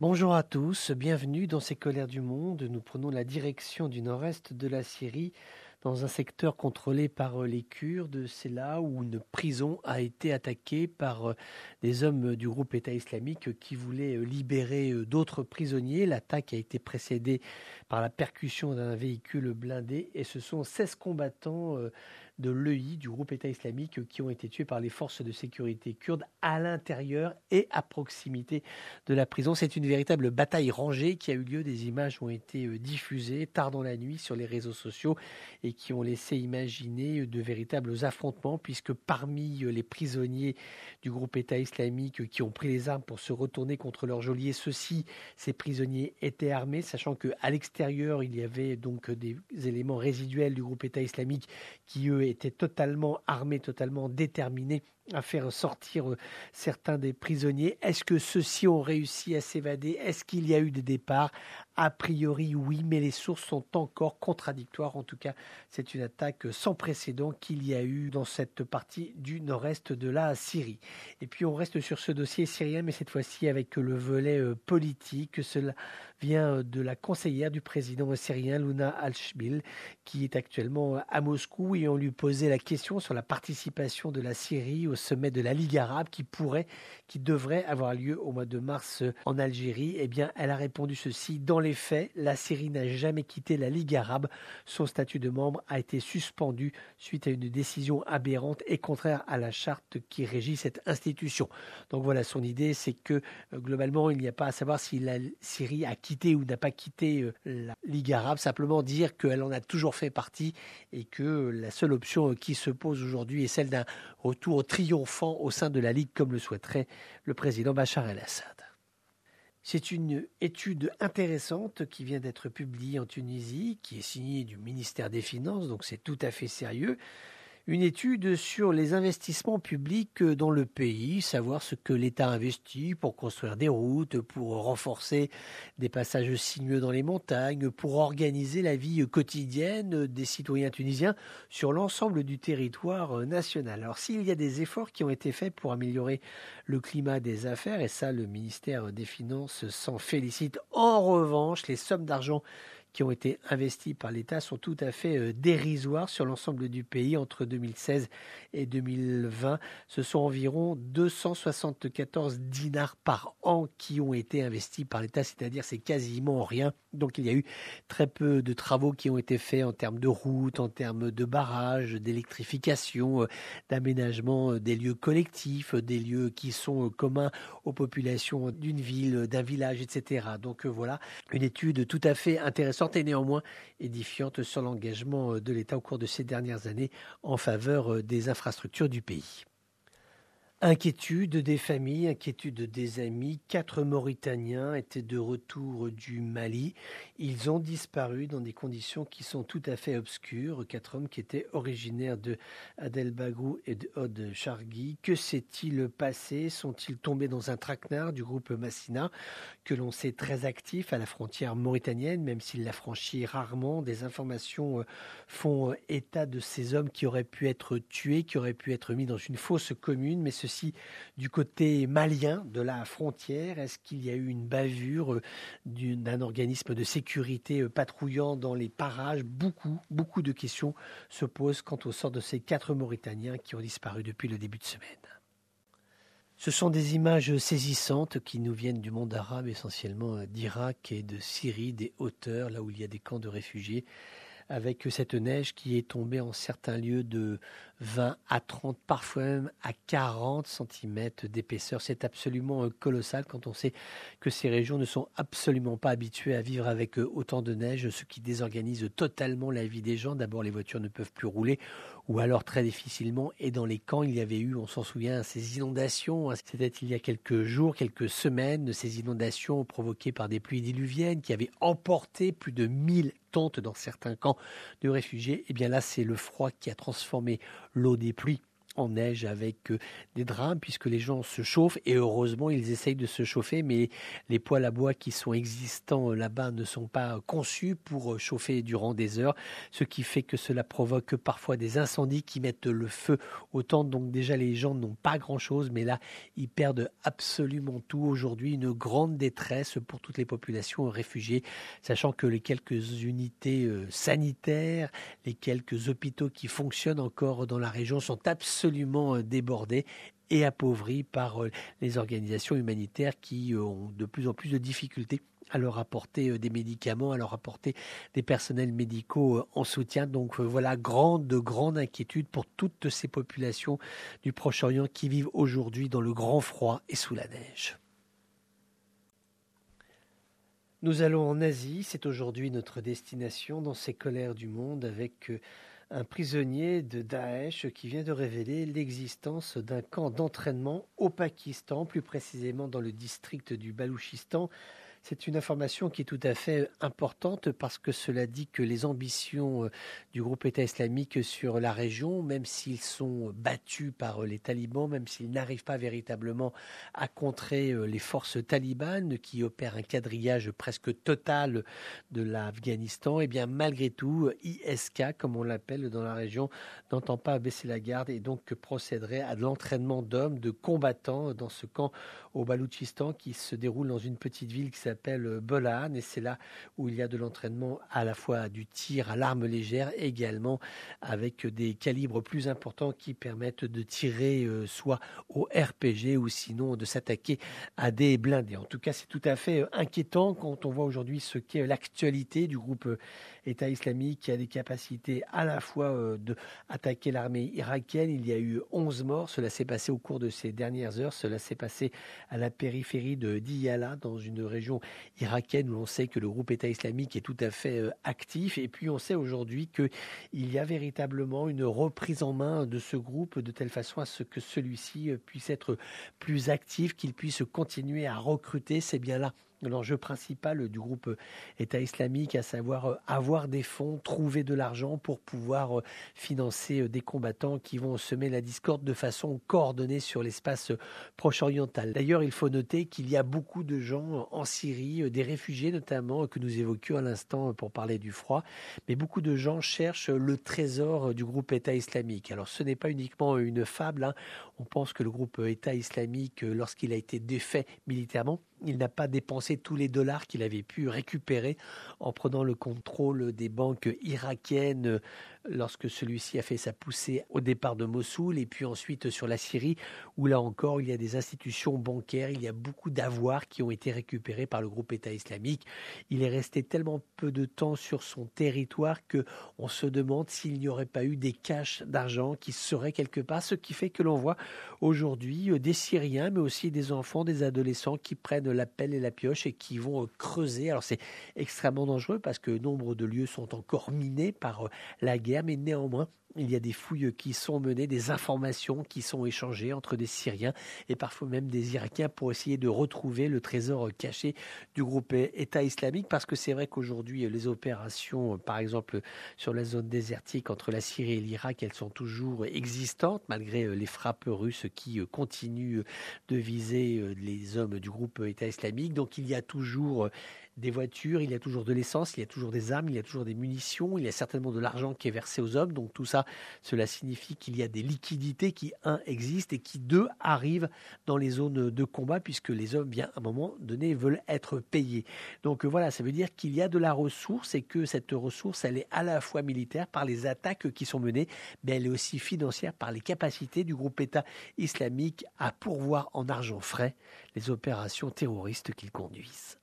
Bonjour à tous, bienvenue dans ces colères du monde. Nous prenons la direction du nord-est de la Syrie dans un secteur contrôlé par euh, les Kurdes. C'est là où une prison a été attaquée par euh, des hommes du groupe État islamique qui voulaient euh, libérer d'autres prisonniers. L'attaque a été précédée par la percussion d'un véhicule blindé et ce sont 16 combattants de l'EI, du groupe État islamique, qui ont été tués par les forces de sécurité kurdes à l'intérieur et à proximité de la prison. C'est une véritable bataille rangée qui a eu lieu. Des images ont été euh, diffusées tard dans la nuit sur les réseaux sociaux et qui ont laissé imaginer de véritables affrontements, puisque parmi euh, les prisonniers du groupe État islamique qui ont pris les armes pour se retourner contre leurs geôliers, ceux-ci, ces prisonniers étaient armés, sachant qu'à l'extérieur, il y avait donc des éléments résiduels du groupe État islamique qui, eux, était totalement armé, totalement déterminé à faire sortir euh, certains des prisonniers. Est-ce que ceux-ci ont réussi à s'évader? Est-ce qu'il y a eu des départs? A priori, oui, mais les sources sont encore contradictoires. En tout cas, c'est une attaque sans précédent qu'il y a eu dans cette partie du nord-est de la Syrie. Et puis, on reste sur ce dossier syrien, mais cette fois-ci avec le volet euh, politique. Cela vient euh, de la conseillère du président syrien, Luna Al-Shbil, qui est actuellement à Moscou et on lui posait la question sur la participation de la Syrie au sommet de la Ligue arabe qui pourrait, qui devrait avoir lieu au mois de mars euh, en Algérie. Eh bien, elle a répondu ceci. Dans les faits, la Syrie n'a jamais quitté la Ligue arabe. Son statut de membre a été suspendu suite à une décision aberrante et contraire à la charte qui régit cette institution. Donc voilà, son idée, c'est que euh, globalement, il n'y a pas à savoir si la Syrie a quitté ou n'a pas quitté euh, la Ligue arabe, simplement dire qu'elle en a toujours fait partie et que la seule option qui se pose aujourd'hui est celle d'un retour triomphant au sein de la Ligue comme le souhaiterait le président Bachar el-Assad. C'est une étude intéressante qui vient d'être publiée en Tunisie, qui est signée du ministère des Finances, donc c'est tout à fait sérieux une étude sur les investissements publics dans le pays, savoir ce que l'État investit pour construire des routes, pour renforcer des passages sinueux dans les montagnes, pour organiser la vie quotidienne des citoyens tunisiens sur l'ensemble du territoire national. Alors s'il y a des efforts qui ont été faits pour améliorer le climat des affaires, et ça le ministère des Finances s'en félicite, en revanche les sommes d'argent qui ont été investis par l'État sont tout à fait euh, dérisoires sur l'ensemble du pays entre 2016 et 2020. Ce sont environ 274 dinars par an qui ont été investis par l'État, c'est-à-dire c'est quasiment rien. Donc il y a eu très peu de travaux qui ont été faits en termes de routes, en termes de barrages, d'électrification, euh, d'aménagement euh, des lieux collectifs, des lieux qui sont communs aux populations d'une ville, d'un village, etc. Donc voilà, une étude tout à fait intéressante et néanmoins édifiante sur l'engagement de l'État au cours de ces dernières années en faveur des infrastructures du pays. Inquiétude des familles, inquiétude des amis. Quatre Mauritaniens étaient de retour du Mali. Ils ont disparu dans des conditions qui sont tout à fait obscures. Quatre hommes qui étaient originaires de Adel Bagrou et de Od Chargui. Que s'est-il passé? Sont-ils tombés dans un traquenard du groupe Massina, que l'on sait très actif à la frontière mauritanienne, même s'il l'a franchi rarement? Des informations euh, font euh, état de ces hommes qui auraient pu être tués, qui auraient pu être mis dans une fosse commune, mais du côté malien de la frontière. Est-ce qu'il y a eu une bavure euh, d'un organisme de sécurité euh, patrouillant dans les parages? Beaucoup, beaucoup de questions se posent quant au sort de ces quatre Mauritaniens qui ont disparu depuis le début de semaine. Ce sont des images saisissantes qui nous viennent du monde arabe, essentiellement euh, d'Irak et de Syrie, des hauteurs, là où il y a des camps de réfugiés, avec cette neige qui est tombée en certains lieux de 20 à 30, parfois même à 40 cm d'épaisseur. C'est absolument euh, colossal quand on sait que ces régions ne sont absolument pas habituées à vivre avec euh, autant de neige, ce qui désorganise totalement la vie des gens. D'abord, les voitures ne peuvent plus rouler ou alors très difficilement. Et dans les camps, il y avait eu, on s'en souvient, ces inondations. Hein. C'était il y a quelques jours, quelques semaines, ces inondations provoquées par des pluies diluviennes qui avaient emporté plus de 1000 tentes dans certains camps de réfugiés. Et eh bien là, c'est le froid qui a transformé l'eau des pluies en neige avec des drames puisque les gens se chauffent et heureusement ils essayent de se chauffer mais les poêles à bois qui sont existants là-bas ne sont pas conçus pour chauffer durant des heures, ce qui fait que cela provoque parfois des incendies qui mettent le feu au temps. Donc déjà les gens n'ont pas grand-chose mais là ils perdent absolument tout. Aujourd'hui une grande détresse pour toutes les populations réfugiées, sachant que les quelques unités sanitaires, les quelques hôpitaux qui fonctionnent encore dans la région sont absolument débordés et appauvris par euh, les organisations humanitaires qui euh, ont de plus en plus de difficultés à leur apporter euh, des médicaments, à leur apporter des personnels médicaux en soutien. Donc voilà, grande, grande inquiétude pour toutes ces populations du Proche-Orient qui vivent aujourd'hui dans le grand froid et sous la neige. Nous allons en Asie, c'est aujourd'hui notre destination dans ces colères du monde avec un prisonnier de Daesh qui vient de révéler l'existence d'un camp d'entraînement au Pakistan, plus précisément dans le district du Balouchistan, c'est une information qui est tout à fait importante parce que cela dit que les ambitions euh, du groupe État islamique sur la région, même s'ils sont battus par euh, les talibans, même s'ils n'arrivent pas véritablement à contrer euh, les forces talibanes qui opèrent un quadrillage presque total de l'Afghanistan, et eh bien malgré tout, ISK, comme on l'appelle dans la région, n'entend pas baisser la garde et donc procéderait à de l'entraînement d'hommes, de combattants dans ce camp au Baloutchistan qui se déroule dans une petite ville qui s'appelle euh, Bolan et c'est là où il y a de l'entraînement à la fois du tir à l'arme légère également avec des calibres plus importants qui permettent de tirer euh, soit au RPG ou sinon de s'attaquer à des blindés. En tout cas, c'est tout à fait euh, inquiétant quand on voit aujourd'hui ce qu'est l'actualité du groupe État islamique qui a des capacités à la fois d'attaquer l'armée irakienne. Il y a eu 11 morts. Cela s'est passé au cours de ces dernières heures. Cela s'est passé à la périphérie de Diyala, dans une région irakienne où on sait que le groupe État islamique est tout à fait euh, actif. Et puis on sait aujourd'hui qu'il y a véritablement une reprise en main de ce groupe de telle façon à ce que celui-ci euh, puisse être plus actif, qu'il puisse continuer à recruter. C'est bien là l'enjeu principal du groupe État islamique, à savoir euh, avoir des fonds, trouver de l'argent pour pouvoir euh, financer euh, des combattants qui vont semer la discorde de façon coordonnée sur l'espace proche-oriental. D'ailleurs, il faut noter qu'il y a beaucoup de gens en Syrie, des réfugiés notamment, que nous évoquions à l'instant pour parler du froid, mais beaucoup de gens cherchent le trésor du groupe État islamique. Alors ce n'est pas uniquement une fable, hein. on pense que le groupe État islamique, lorsqu'il a été défait militairement, il n'a pas dépensé tous les dollars qu'il avait pu récupérer en prenant le contrôle des banques irakiennes lorsque celui-ci a fait sa poussée au départ de Mossoul et puis ensuite sur la Syrie où là encore il y a des institutions bancaires, il y a beaucoup d'avoirs qui ont été récupérés par le groupe État islamique. Il est resté tellement peu de temps sur son territoire que on se demande s'il n'y aurait pas eu des caches d'argent qui seraient quelque part, ce qui fait que l'on voit aujourd'hui euh, des Syriens mais aussi des enfants, des adolescents qui prennent la pelle et la pioche et qui vont euh, creuser. Alors c'est extrêmement dangereux parce que nombre de lieux sont encore minés par euh, la guerre, mais néanmoins il y a des fouilles qui sont menées, des informations qui sont échangées entre des Syriens et parfois même des Irakiens pour essayer de retrouver le trésor caché du groupe État islamique. Parce que c'est vrai qu'aujourd'hui, les opérations, par exemple, sur la zone désertique entre la Syrie et l'Irak, elles sont toujours existantes malgré les frappes russes qui continuent de viser les hommes du groupe État islamique. Donc il y a toujours des voitures, il y a toujours de l'essence, il y a toujours des armes, il y a toujours des munitions, il y a certainement de l'argent qui est versé aux hommes. Donc tout cela signifie qu'il y a des liquidités qui, un, existent et qui, deux, arrivent dans les zones de combat puisque les hommes, bien, à un moment donné, veulent être payés. Donc voilà, ça veut dire qu'il y a de la ressource et que cette ressource, elle est à la fois militaire par les attaques qui sont menées, mais elle est aussi financière par les capacités du groupe État islamique à pourvoir en argent frais les opérations terroristes qu'ils conduisent.